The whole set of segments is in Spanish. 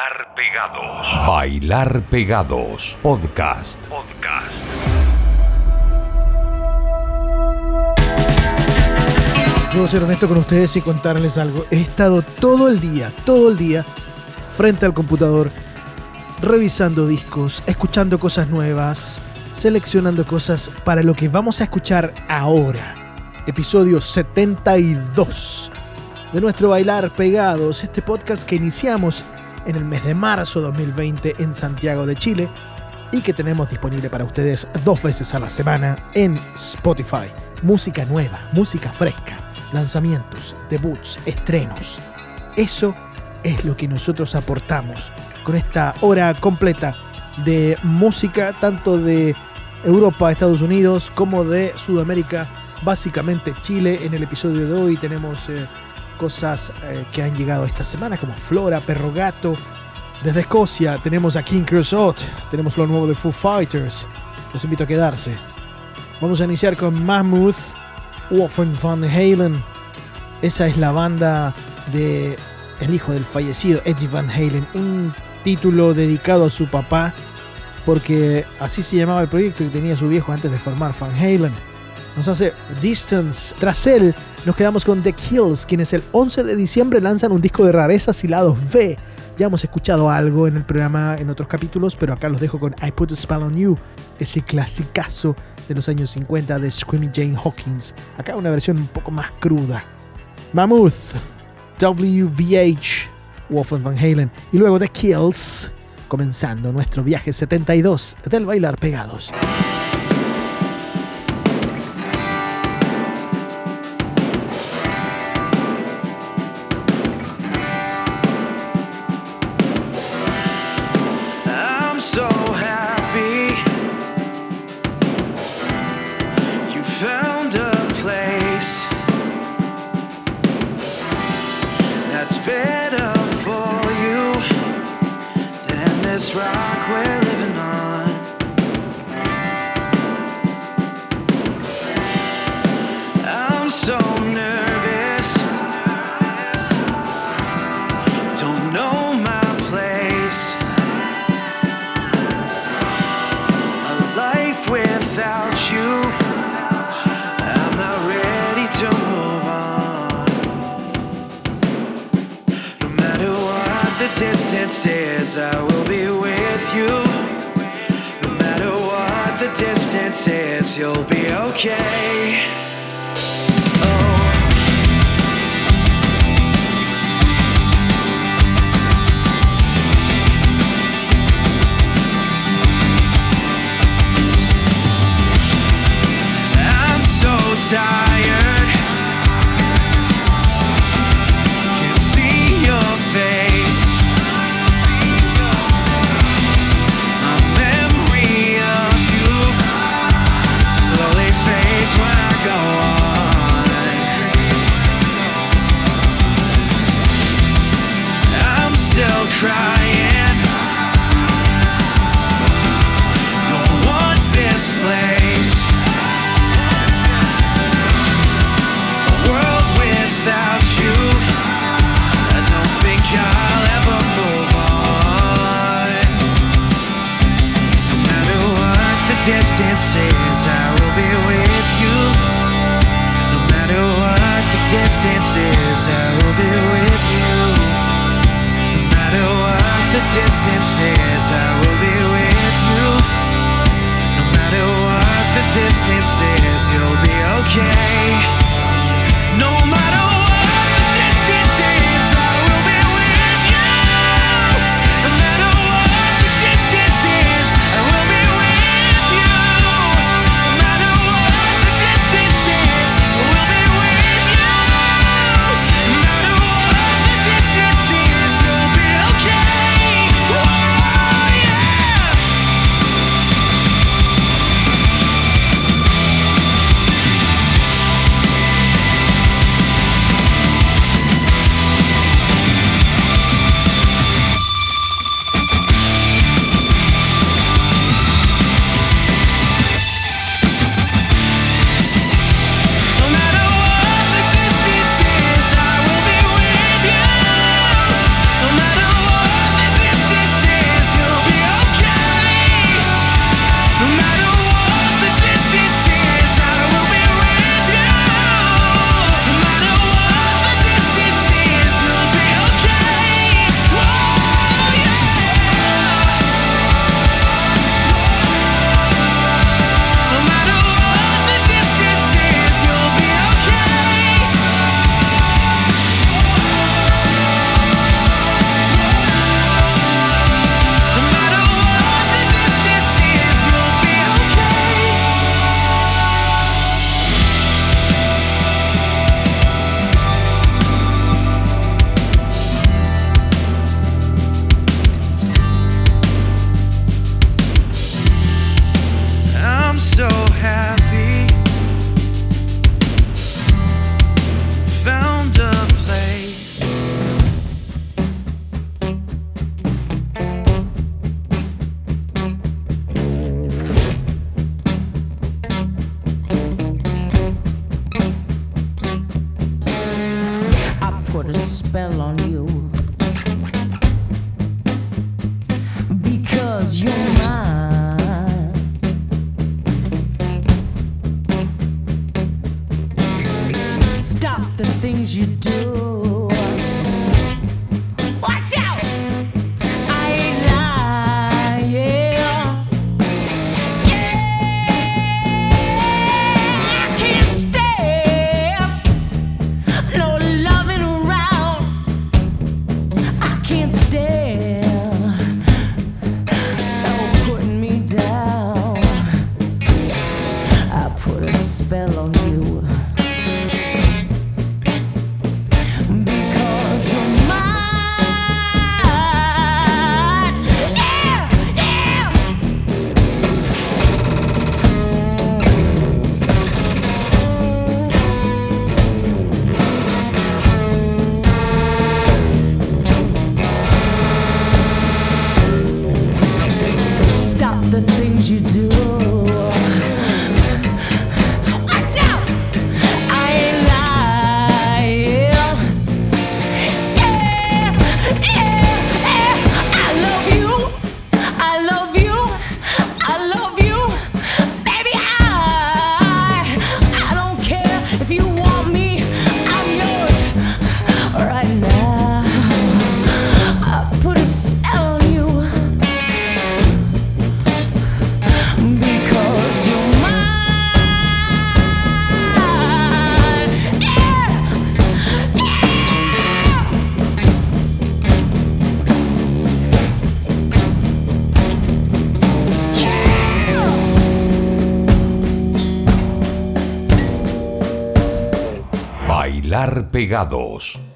Bailar Pegados. Bailar Pegados. Podcast. Podcast. Debo ser honesto con ustedes y contarles algo. He estado todo el día, todo el día, frente al computador, revisando discos, escuchando cosas nuevas, seleccionando cosas para lo que vamos a escuchar ahora. Episodio 72 de nuestro Bailar Pegados, este podcast que iniciamos en el mes de marzo 2020 en Santiago de Chile y que tenemos disponible para ustedes dos veces a la semana en Spotify. Música nueva, música fresca, lanzamientos, debuts, estrenos. Eso es lo que nosotros aportamos con esta hora completa de música, tanto de Europa, Estados Unidos, como de Sudamérica, básicamente Chile. En el episodio de hoy tenemos eh, cosas eh, que han llegado esta semana, como Flora, Perro Gato. Desde Escocia tenemos a King Creosote, tenemos lo nuevo de Foo Fighters. Los invito a quedarse. Vamos a iniciar con Mammoth, Wolfen Van Halen. Esa es la banda de el hijo del fallecido Eddie Van Halen, un título dedicado a su papá, porque así se llamaba el proyecto que tenía su viejo antes de formar Van Halen. Nos hace Distance. Tras él, nos quedamos con The Kills, quienes el 11 de diciembre lanzan un disco de rarezas y lados B. Ya hemos escuchado algo en el programa en otros capítulos, pero acá los dejo con I Put a Spell on You, ese clasicazo de los años 50 de Screaming Jane Hawkins. Acá una versión un poco más cruda. Mammoth, WVH, Wolfgang Van Halen y luego The Kills, comenzando nuestro viaje 72 del bailar pegados. The distance is, I will be with you. No matter what the distance is, I will be with you. No matter what the distance is, I will be with you. No matter what the distance is, you'll be okay.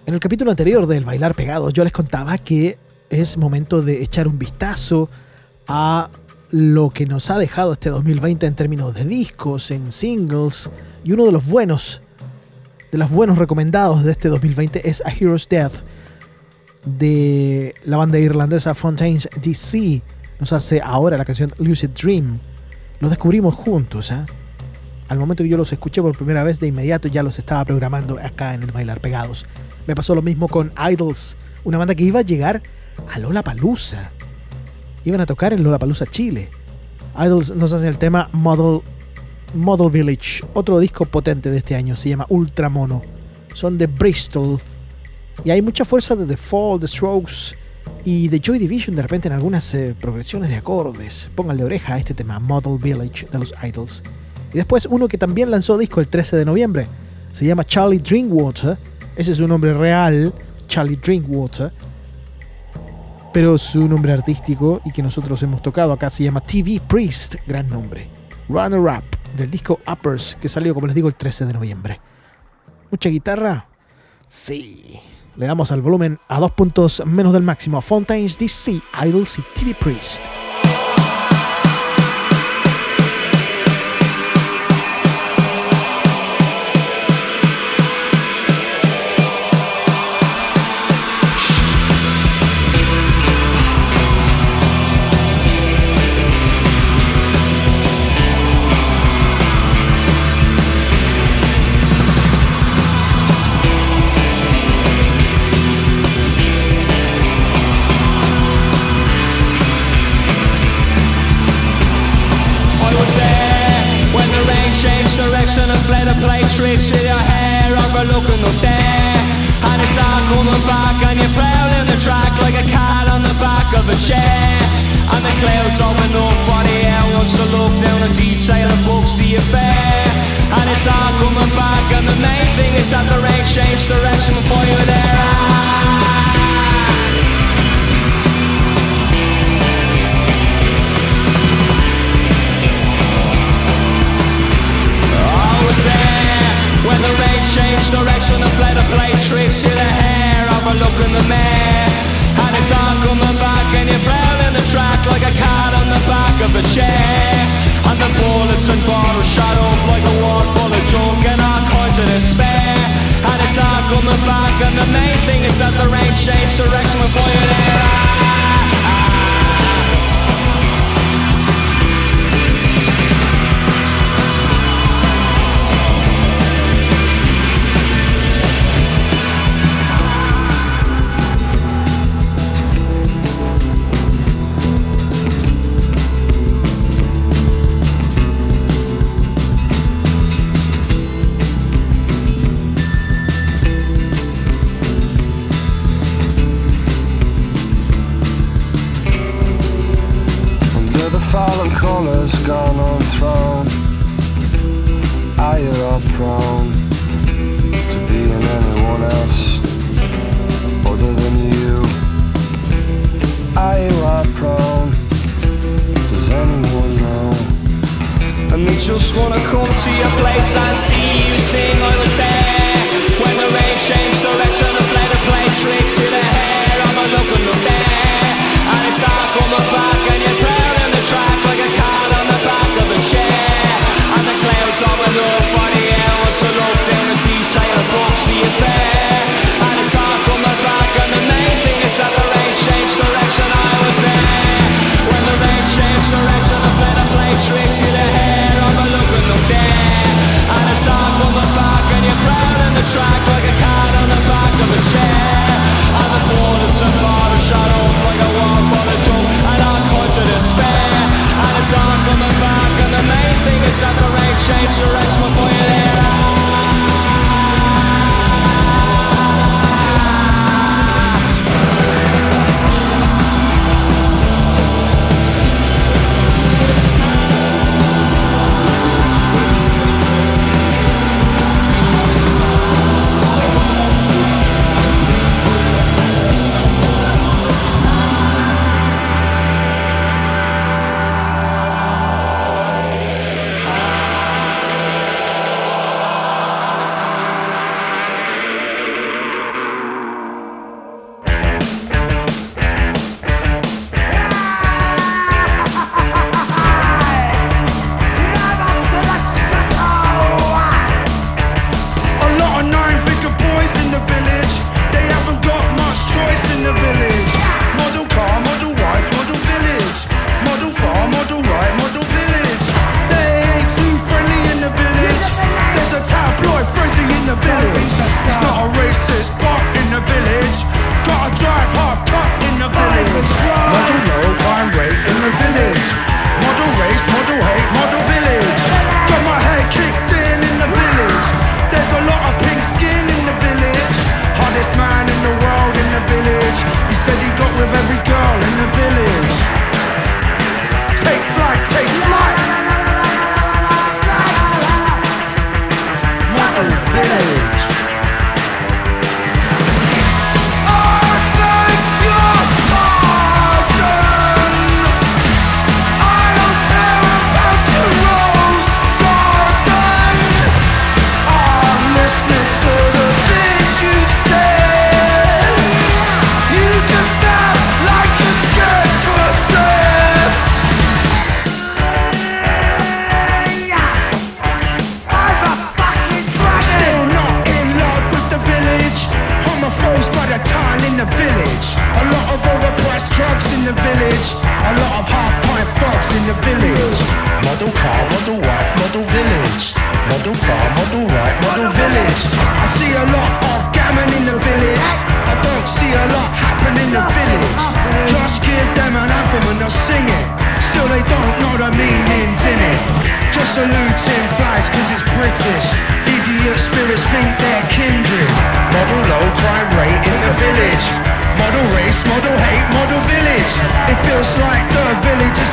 En el capítulo anterior del Bailar Pegados yo les contaba que es momento de echar un vistazo a lo que nos ha dejado este 2020 en términos de discos, en singles, y uno de los buenos, de los buenos recomendados de este 2020 es A Hero's Death de la banda irlandesa Fontaines DC. Nos hace ahora la canción Lucid Dream. Los descubrimos juntos, ¿ah? Al momento que yo los escuché por primera vez, de inmediato ya los estaba programando acá en el Bailar Pegados. Me pasó lo mismo con Idols, una banda que iba a llegar a Lollapalooza. Iban a tocar en Lollapalooza, Chile. Idols nos hace el tema Model, Model Village, otro disco potente de este año, se llama Ultra Mono. Son de Bristol. Y hay mucha fuerza de The Fall, The Strokes y de Joy Division de repente en algunas eh, progresiones de acordes. Pónganle oreja a este tema, Model Village de los Idols. Y después uno que también lanzó disco el 13 de noviembre. Se llama Charlie Drinkwater. Ese es su nombre real, Charlie Drinkwater. Pero su nombre artístico y que nosotros hemos tocado acá se llama TV Priest. Gran nombre. Runner Up del disco Uppers que salió, como les digo, el 13 de noviembre. ¿Mucha guitarra? Sí. Le damos al volumen a dos puntos menos del máximo. Fontaines DC, Idols y TV Priest. Tricks with your hair overlooking up there. And it's all coming back and you're prowling the track like a cat on the back of a chair. And the clouds open up the air wants to look down and detail and books the affair. And it's all coming back and the main thing is that the rain changed direction before you were there. Changed direction and play the play tricks to the hair Have a look in the mare. And it's all coming back and you're prowling the track like a cat on the back of a chair. And the bullets and bottles shot up like a wall full of junk and all kinds of despair. And it's all coming back and the main thing is that the rain changed direction before you're there. I've seen track like a cat on the back of a chair. I'm a thorn and some part of shadow, like a warp on a joke, and I'm caught to despair. And it's on the back, and the main thing is that the separate, change direction before you leave.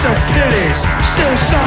self-pillage, still so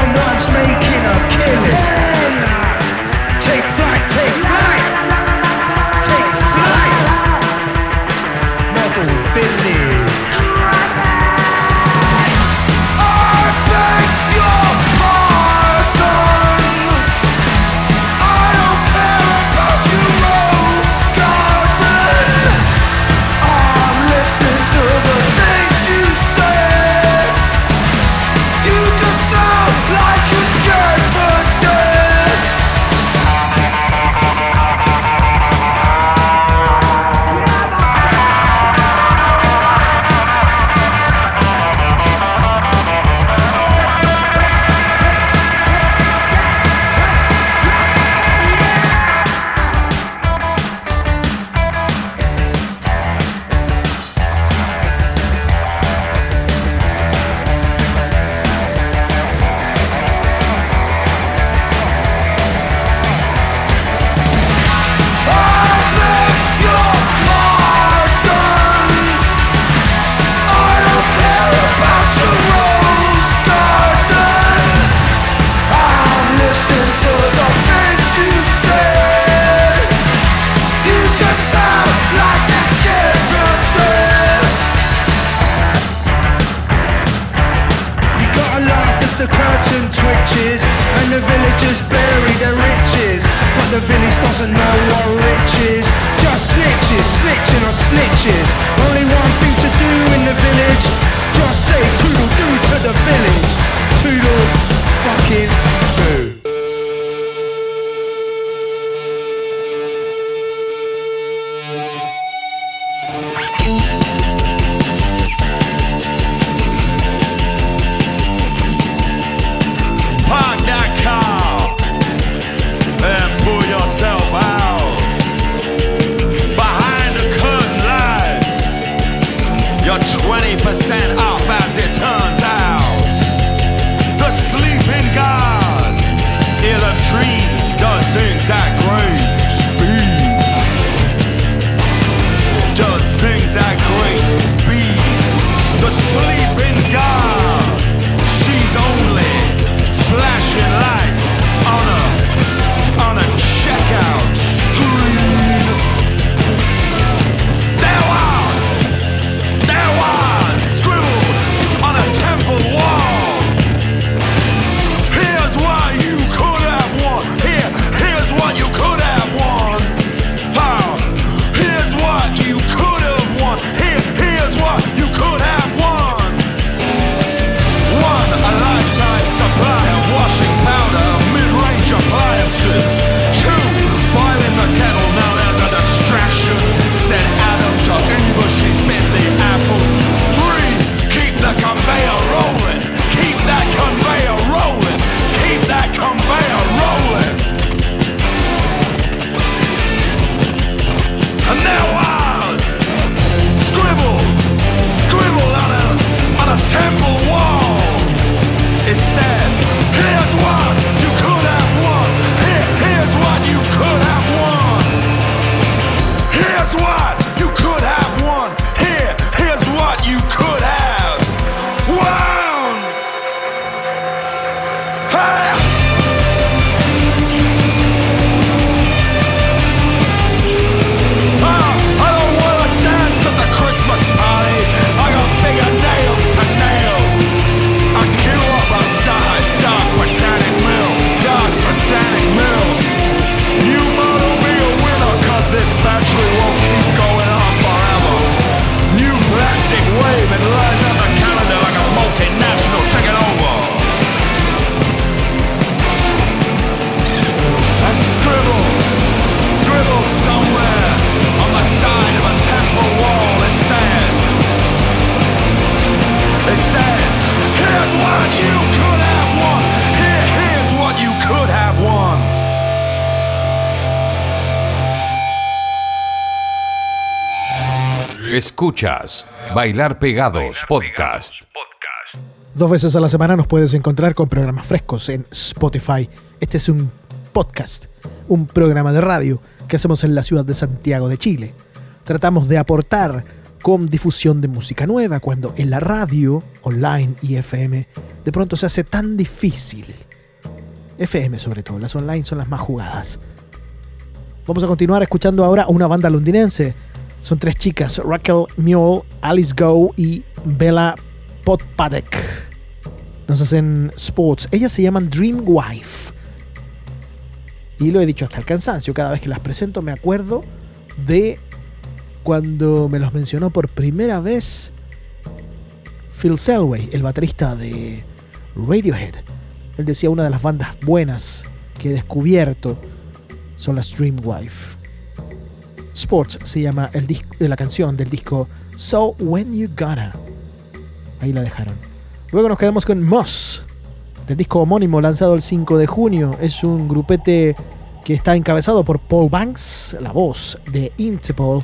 Escuchas Bailar Pegados Podcast. Dos veces a la semana nos puedes encontrar con programas frescos en Spotify. Este es un podcast, un programa de radio que hacemos en la ciudad de Santiago de Chile. Tratamos de aportar con difusión de música nueva cuando en la radio, online y FM de pronto se hace tan difícil. FM sobre todo, las online son las más jugadas. Vamos a continuar escuchando ahora a una banda londinense. Son tres chicas, Raquel Mule, Alice Go y Bella Potpadek. Nos hacen sports. Ellas se llaman Dream Wife. Y lo he dicho hasta el cansancio. Cada vez que las presento me acuerdo de cuando me los mencionó por primera vez Phil Selway, el baterista de Radiohead. Él decía una de las bandas buenas que he descubierto son las Dream Wife. Sports se llama el dis- eh, la canción del disco So When You Gonna. Ahí la dejaron. Luego nos quedamos con Moss, del disco homónimo lanzado el 5 de junio. Es un grupete que está encabezado por Paul Banks, la voz de Interpol.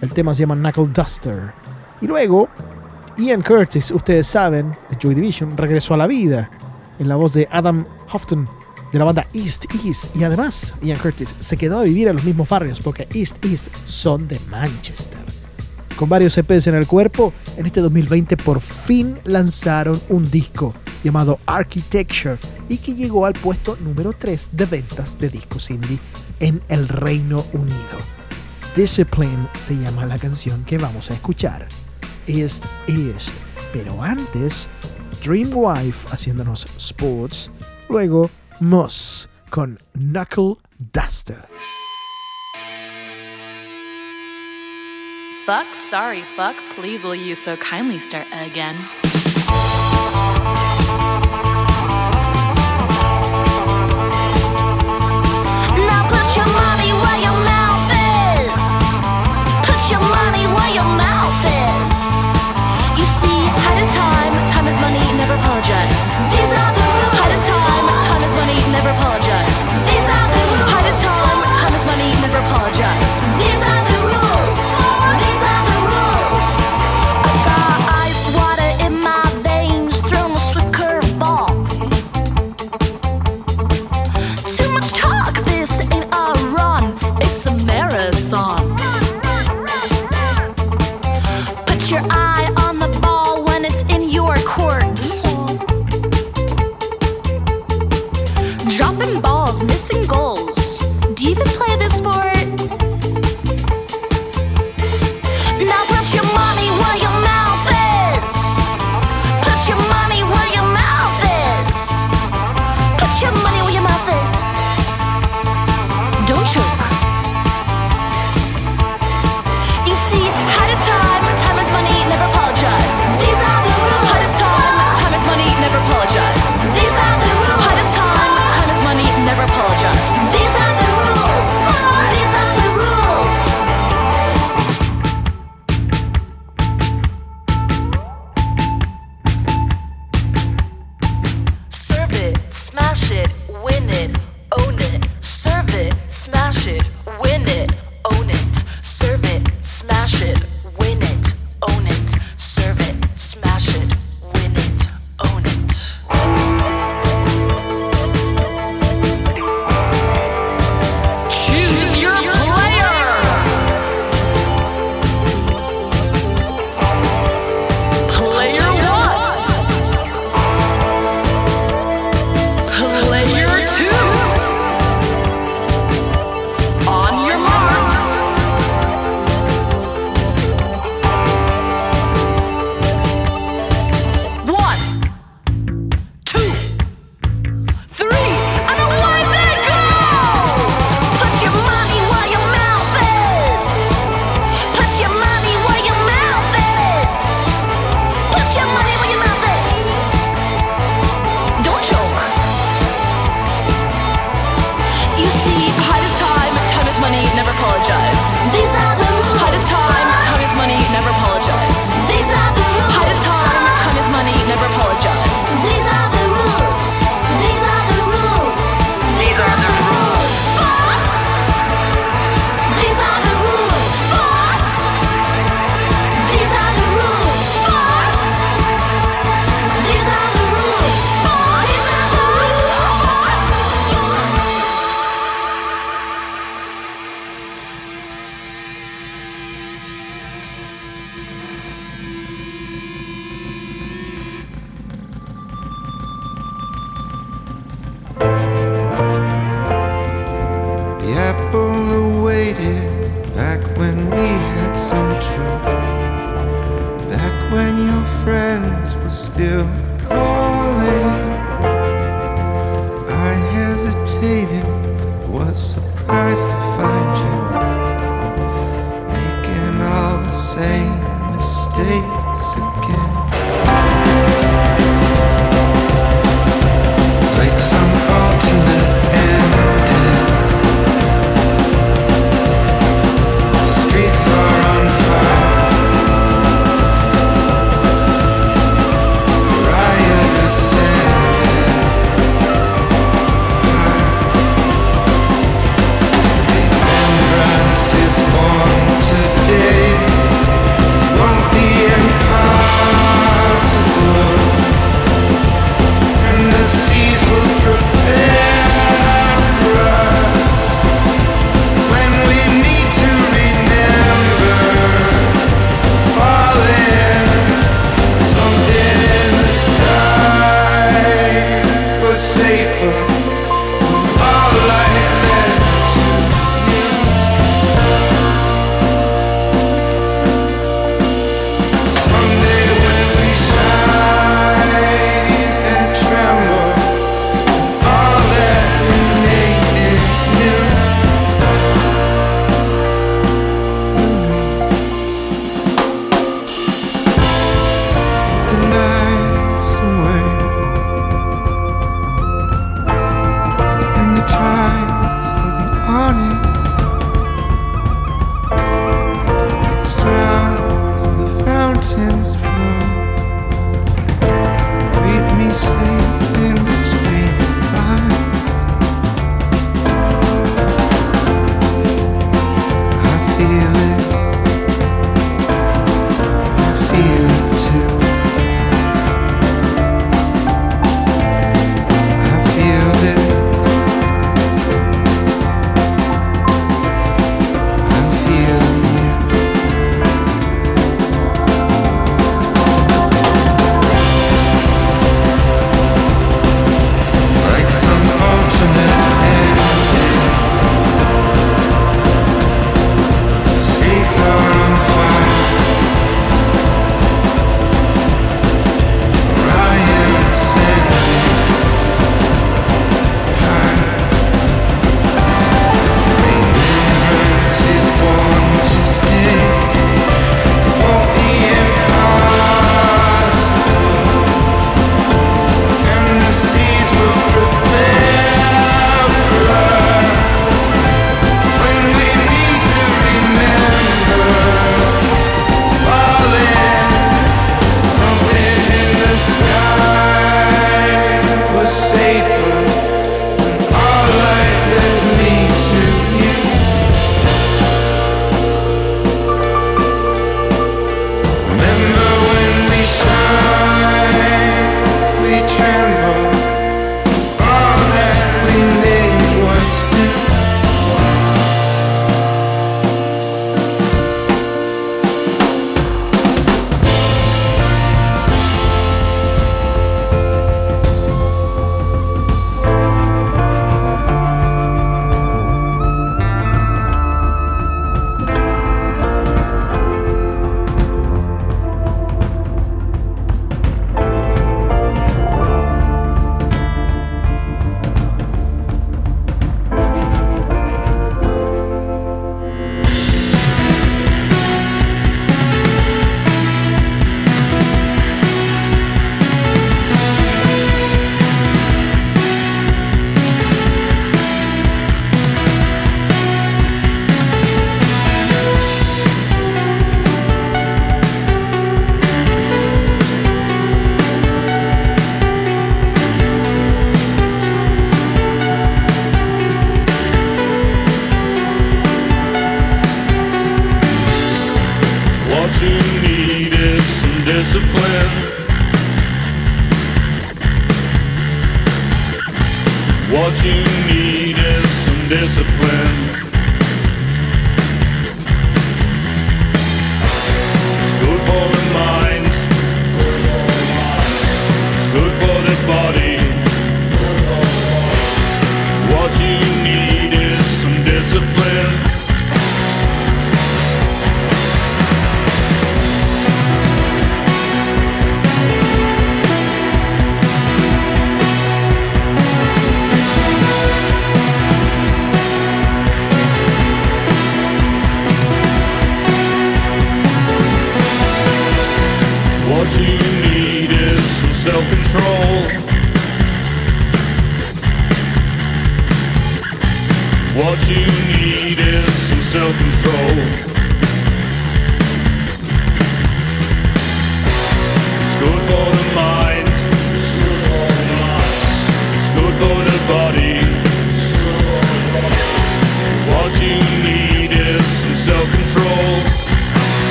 El tema se llama Knuckle Duster. Y luego, Ian Curtis, ustedes saben, de Joy Division, regresó a la vida en la voz de Adam Houghton de la banda East East y además Ian Curtis se quedó a vivir en los mismos barrios porque East East son de Manchester. Con varios EPs en el cuerpo, en este 2020 por fin lanzaron un disco llamado Architecture y que llegó al puesto número 3 de ventas de discos indie en el Reino Unido. Discipline se llama la canción que vamos a escuchar. East East. Pero antes, Dream Wife haciéndonos Sports, luego Moss con Knuckle Duster. Fuck, sorry, fuck, please will you so kindly start again.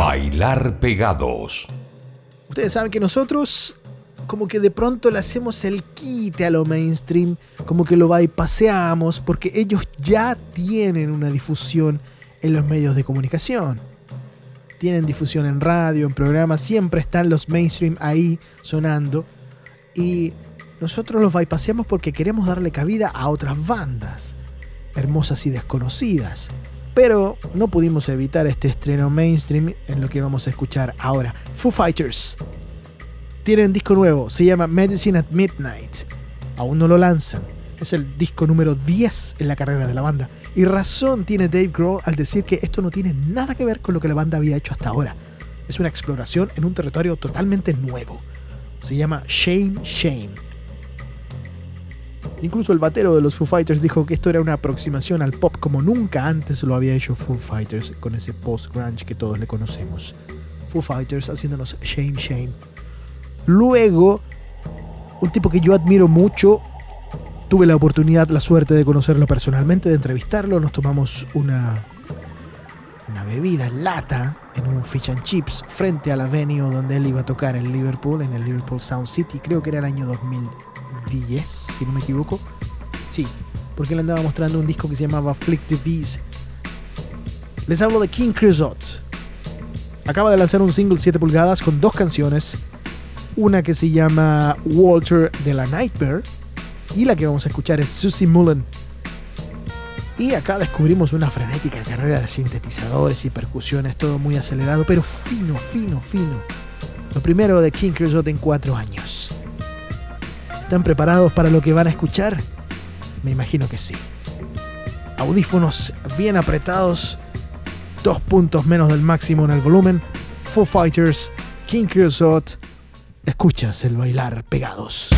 Bailar pegados. Ustedes saben que nosotros como que de pronto le hacemos el quite a lo mainstream, como que lo bypaseamos, porque ellos ya tienen una difusión en los medios de comunicación. Tienen difusión en radio, en programas, siempre están los mainstream ahí sonando. Y nosotros los bypaseamos porque queremos darle cabida a otras bandas, hermosas y desconocidas. Pero no pudimos evitar este estreno mainstream en lo que vamos a escuchar ahora. Foo Fighters tienen disco nuevo, se llama Medicine at Midnight. Aún no lo lanzan. Es el disco número 10 en la carrera de la banda. Y razón tiene Dave Grohl al decir que esto no tiene nada que ver con lo que la banda había hecho hasta ahora. Es una exploración en un territorio totalmente nuevo. Se llama Shame Shame. Incluso el batero de los Foo Fighters dijo que esto era una aproximación al pop como nunca antes lo había hecho Foo Fighters con ese post-grunge que todos le conocemos. Foo Fighters haciéndonos Shame Shame. Luego, un tipo que yo admiro mucho, tuve la oportunidad, la suerte de conocerlo personalmente, de entrevistarlo, nos tomamos una, una bebida en lata en un fish and chips frente a la venue donde él iba a tocar en Liverpool, en el Liverpool Sound City, creo que era el año 2010, si no me equivoco. Sí, porque él andaba mostrando un disco que se llamaba Flick the V's. Les hablo de King Creosote. Acaba de lanzar un single 7 pulgadas con dos canciones una que se llama Walter de la Nightmare y la que vamos a escuchar es Susie Mullen. Y acá descubrimos una frenética carrera de sintetizadores y percusiones, todo muy acelerado, pero fino, fino, fino. Lo primero de King Creosote en cuatro años. ¿Están preparados para lo que van a escuchar? Me imagino que sí. Audífonos bien apretados, dos puntos menos del máximo en el volumen. Foo Fighters, King Creosote. Escuchas el bailar pegados.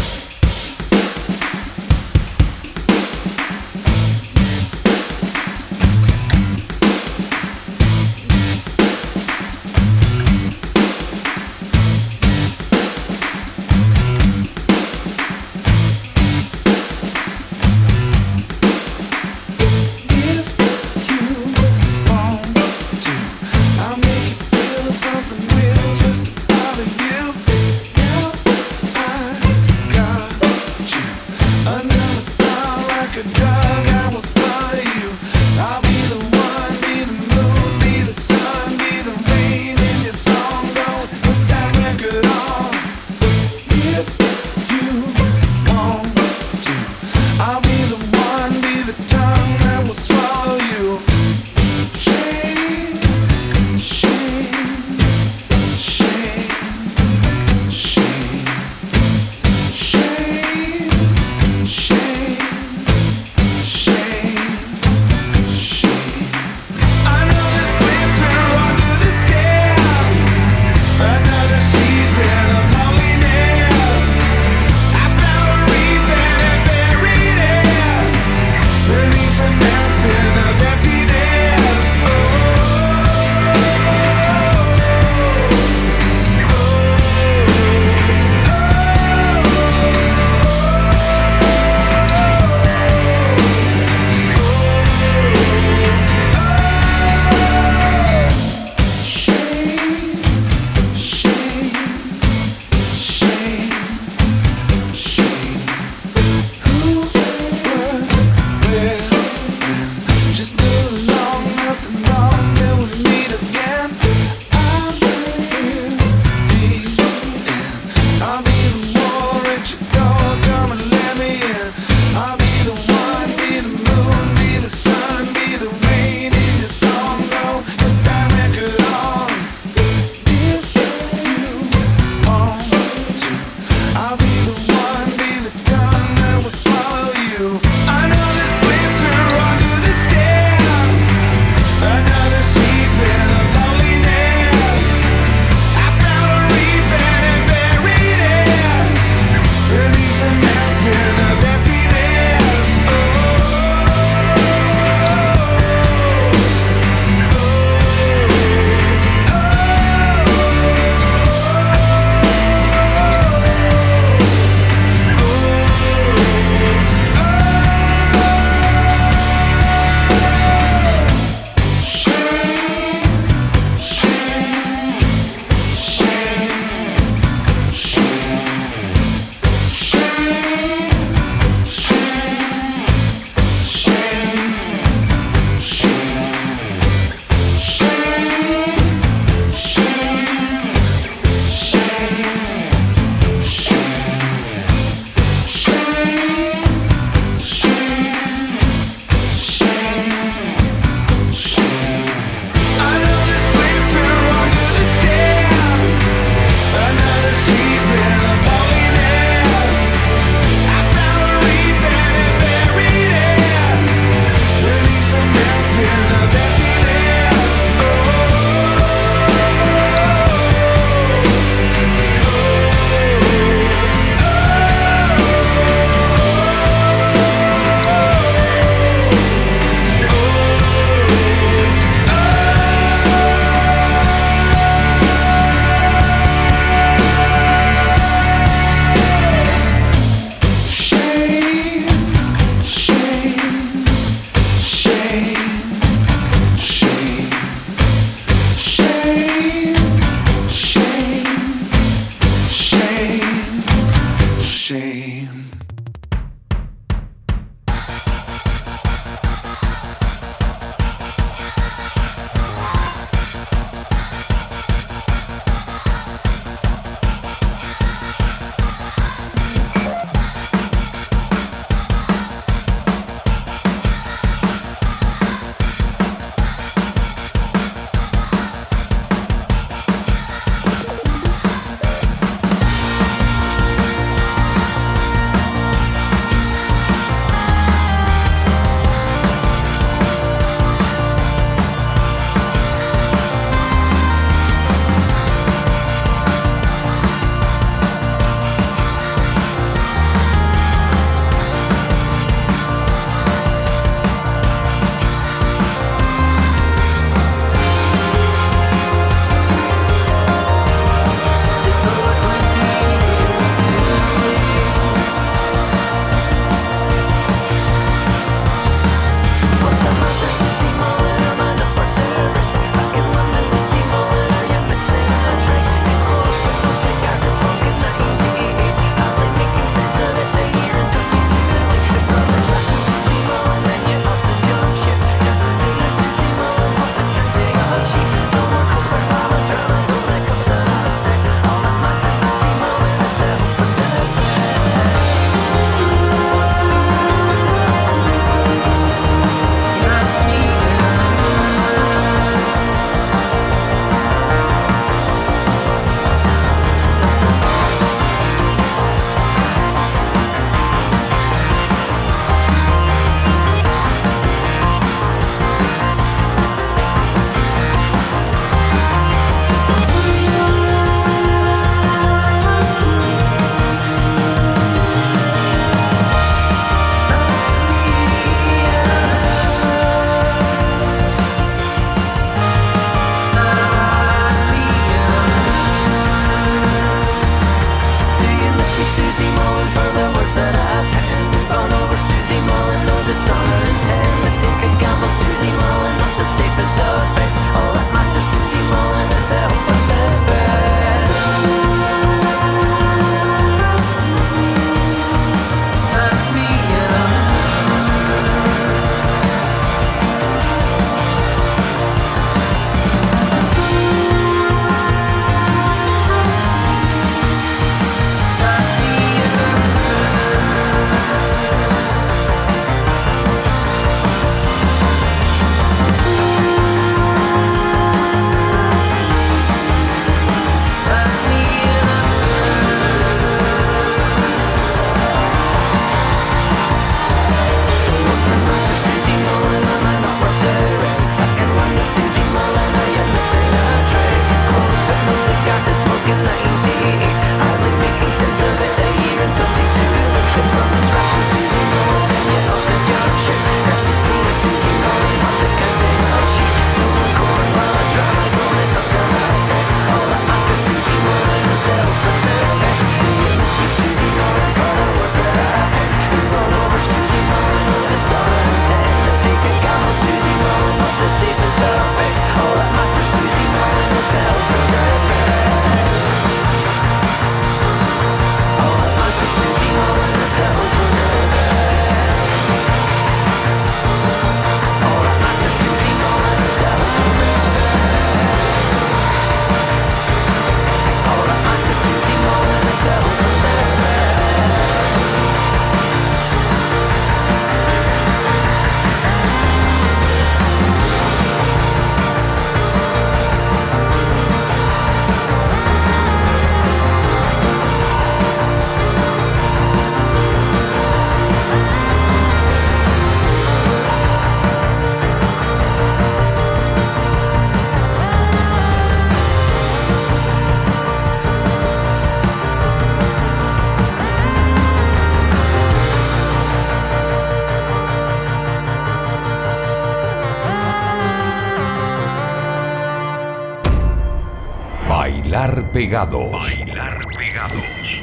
Bailar Pegados.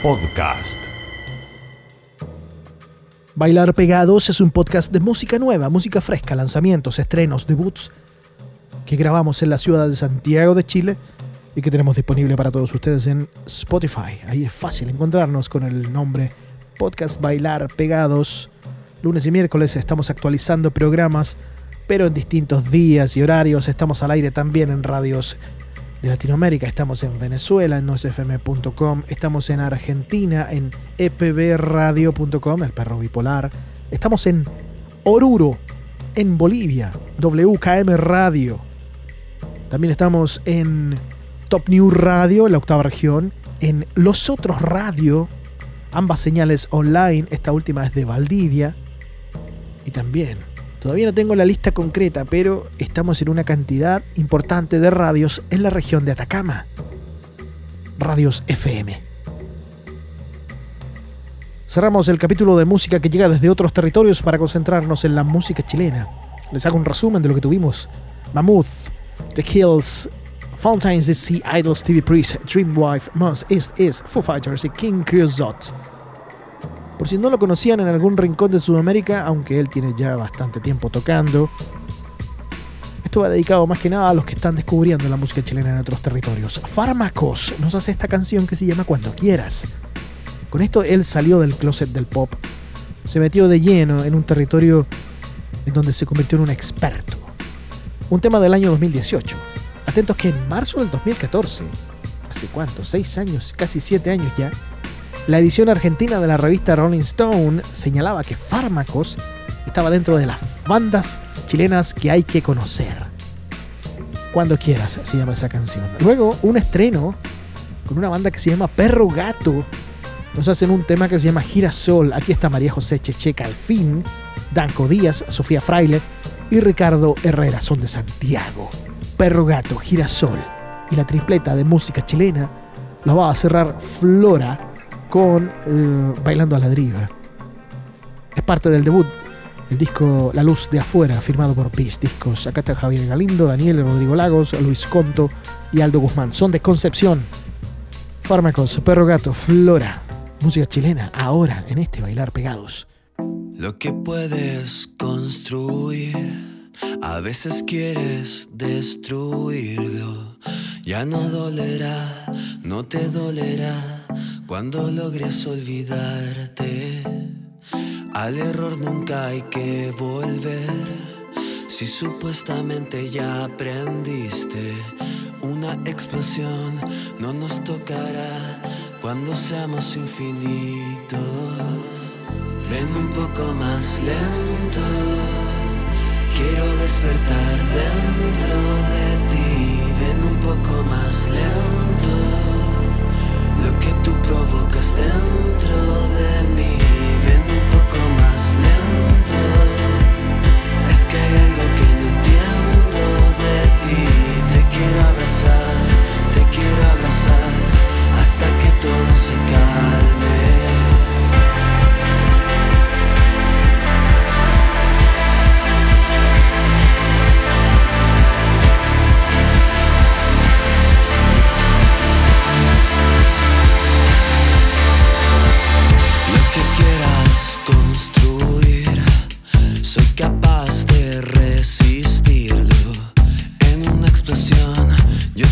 Podcast. Bailar Pegados es un podcast de música nueva, música fresca, lanzamientos, estrenos, debuts que grabamos en la ciudad de Santiago de Chile y que tenemos disponible para todos ustedes en Spotify. Ahí es fácil encontrarnos con el nombre Podcast Bailar Pegados. Lunes y miércoles estamos actualizando programas, pero en distintos días y horarios. Estamos al aire también en radios de Latinoamérica. Estamos en Venezuela, en nosfm.com. Estamos en Argentina, en epbradio.com, el perro bipolar. Estamos en Oruro, en Bolivia, WKM Radio. También estamos en Top New Radio, en la octava región. En Los Otros Radio, ambas señales online. Esta última es de Valdivia. Y también, todavía no tengo la lista concreta, pero estamos en una cantidad importante de radios en la región de Atacama. Radios FM. Cerramos el capítulo de música que llega desde otros territorios para concentrarnos en la música chilena. Les hago un resumen de lo que tuvimos. Mammoth, The Kills, Fountains DC, Idols, TV Priest, Dreamwife, Mons, East East, Foo Fighters y King Creosote. Por si no lo conocían en algún rincón de Sudamérica, aunque él tiene ya bastante tiempo tocando, esto va dedicado más que nada a los que están descubriendo la música chilena en otros territorios. Fármacos nos hace esta canción que se llama Cuando quieras. Con esto él salió del closet del pop, se metió de lleno en un territorio en donde se convirtió en un experto. Un tema del año 2018. Atentos que en marzo del 2014, hace cuánto, seis años, casi siete años ya, la edición argentina de la revista Rolling Stone señalaba que Fármacos estaba dentro de las bandas chilenas que hay que conocer. Cuando quieras se llama esa canción. Luego, un estreno con una banda que se llama Perro Gato. Nos hacen un tema que se llama Girasol. Aquí está María José Checheca al fin, Danco Díaz, Sofía Fraile y Ricardo Herrera. Son de Santiago. Perro Gato, Girasol. Y la tripleta de música chilena la va a cerrar Flora con eh, Bailando a la. Es parte del debut, el disco La Luz de Afuera, firmado por Peace Discos. Acá está Javier Galindo, Daniel Rodrigo Lagos, Luis Conto y Aldo Guzmán. Son de Concepción. Fármacos, Perro Gato, Flora. Música chilena, ahora en este Bailar Pegados. Lo que puedes construir, a veces quieres destruirlo. Ya no dolerá, no te dolerá cuando logres olvidarte. Al error nunca hay que volver. Si supuestamente ya aprendiste, una explosión no nos tocará cuando seamos infinitos. Ven un poco más lento. Quiero despertar dentro de ti. Ven un poco más lento. Lo que tú provocas dentro de mí. Ven un poco más lento. Es que hay algo que no entiendo de ti. Te quiero abrazar, te quiero abrazar hasta que todo se calme.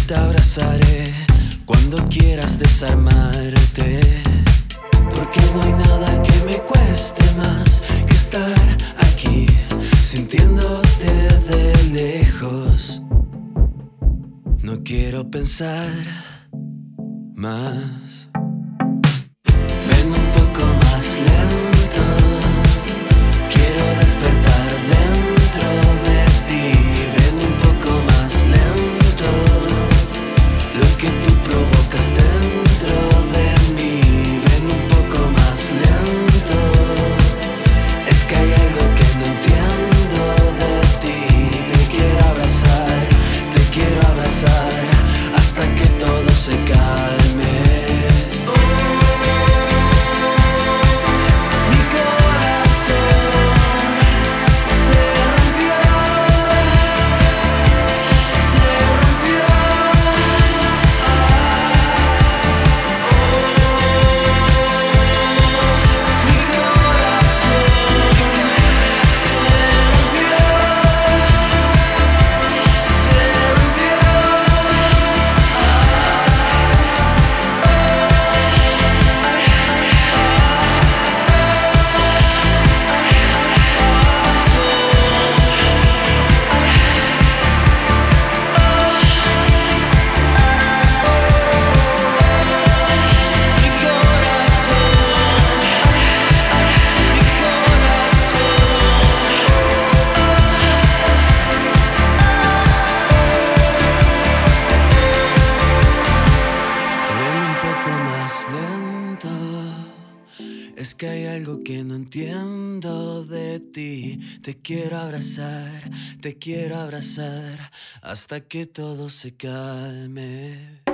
Te abrazaré cuando quieras desarmarte. Porque no hay nada que me cueste más que estar aquí, sintiéndote de lejos. No quiero pensar más. Ven hasta que todo se calme.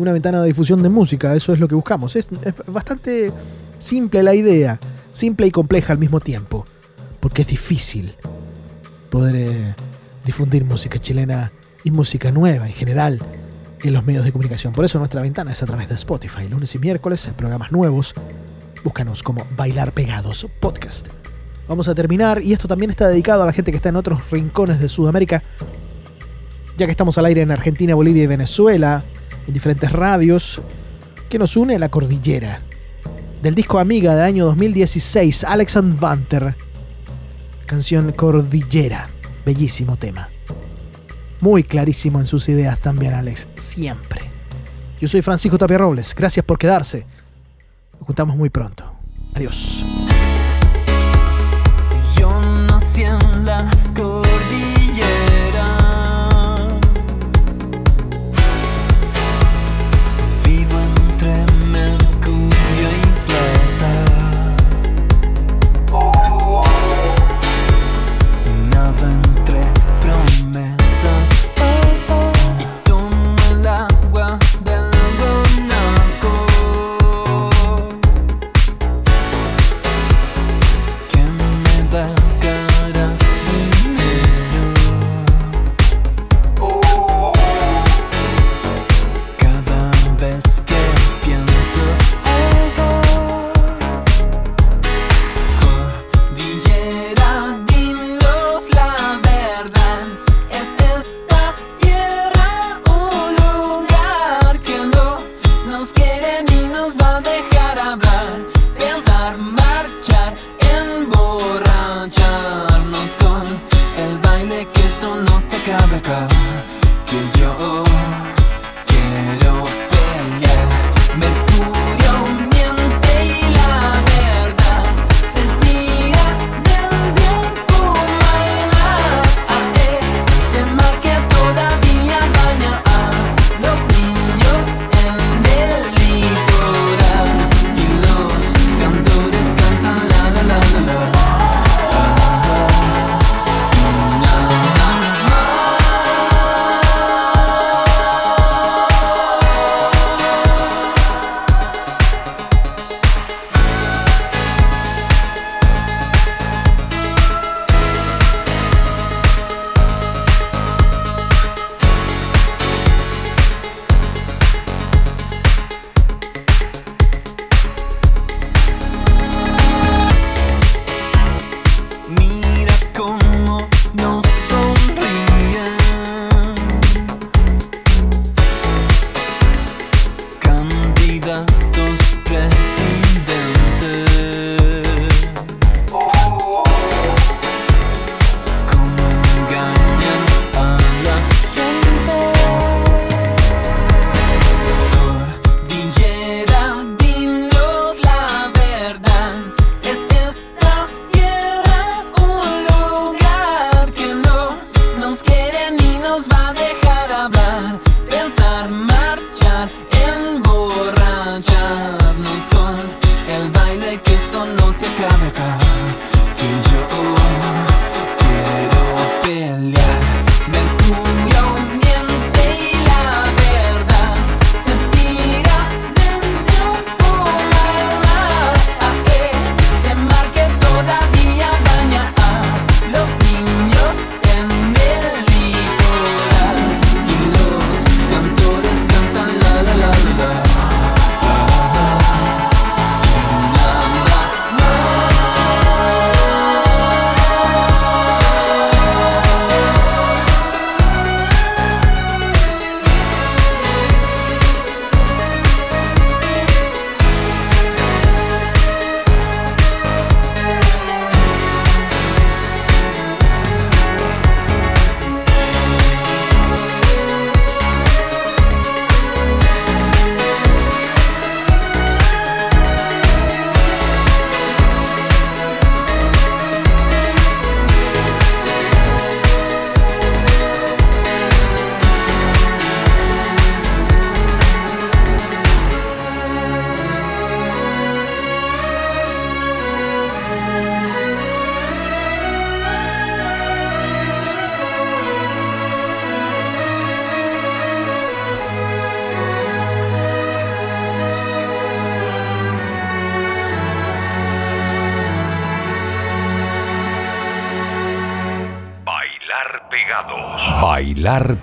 Una ventana de difusión de música, eso es lo que buscamos. Es, bastante simple la idea, simple y compleja al mismo tiempo, porque es difícil poder eh, difundir música chilena y música nueva en general en los medios de comunicación. Por eso nuestra ventana es a través de Spotify, lunes y miércoles, programas nuevos. Búscanos como Bailar Pegados Podcast. Vamos a terminar, y esto también está dedicado a la gente que está en otros rincones de Sudamérica, ya que estamos al aire en Argentina, Bolivia y Venezuela, en diferentes radios, que nos une a la cordillera. Del disco Amiga del año 2016, Alexand Vanter, canción Cordillera, bellísimo tema. Muy clarísimo en sus ideas también, Alex, siempre. Yo soy Francisco Tapia Robles, gracias por quedarse. Nos juntamos muy pronto. Adiós.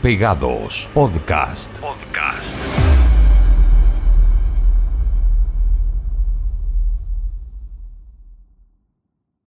Pegados. Podcast.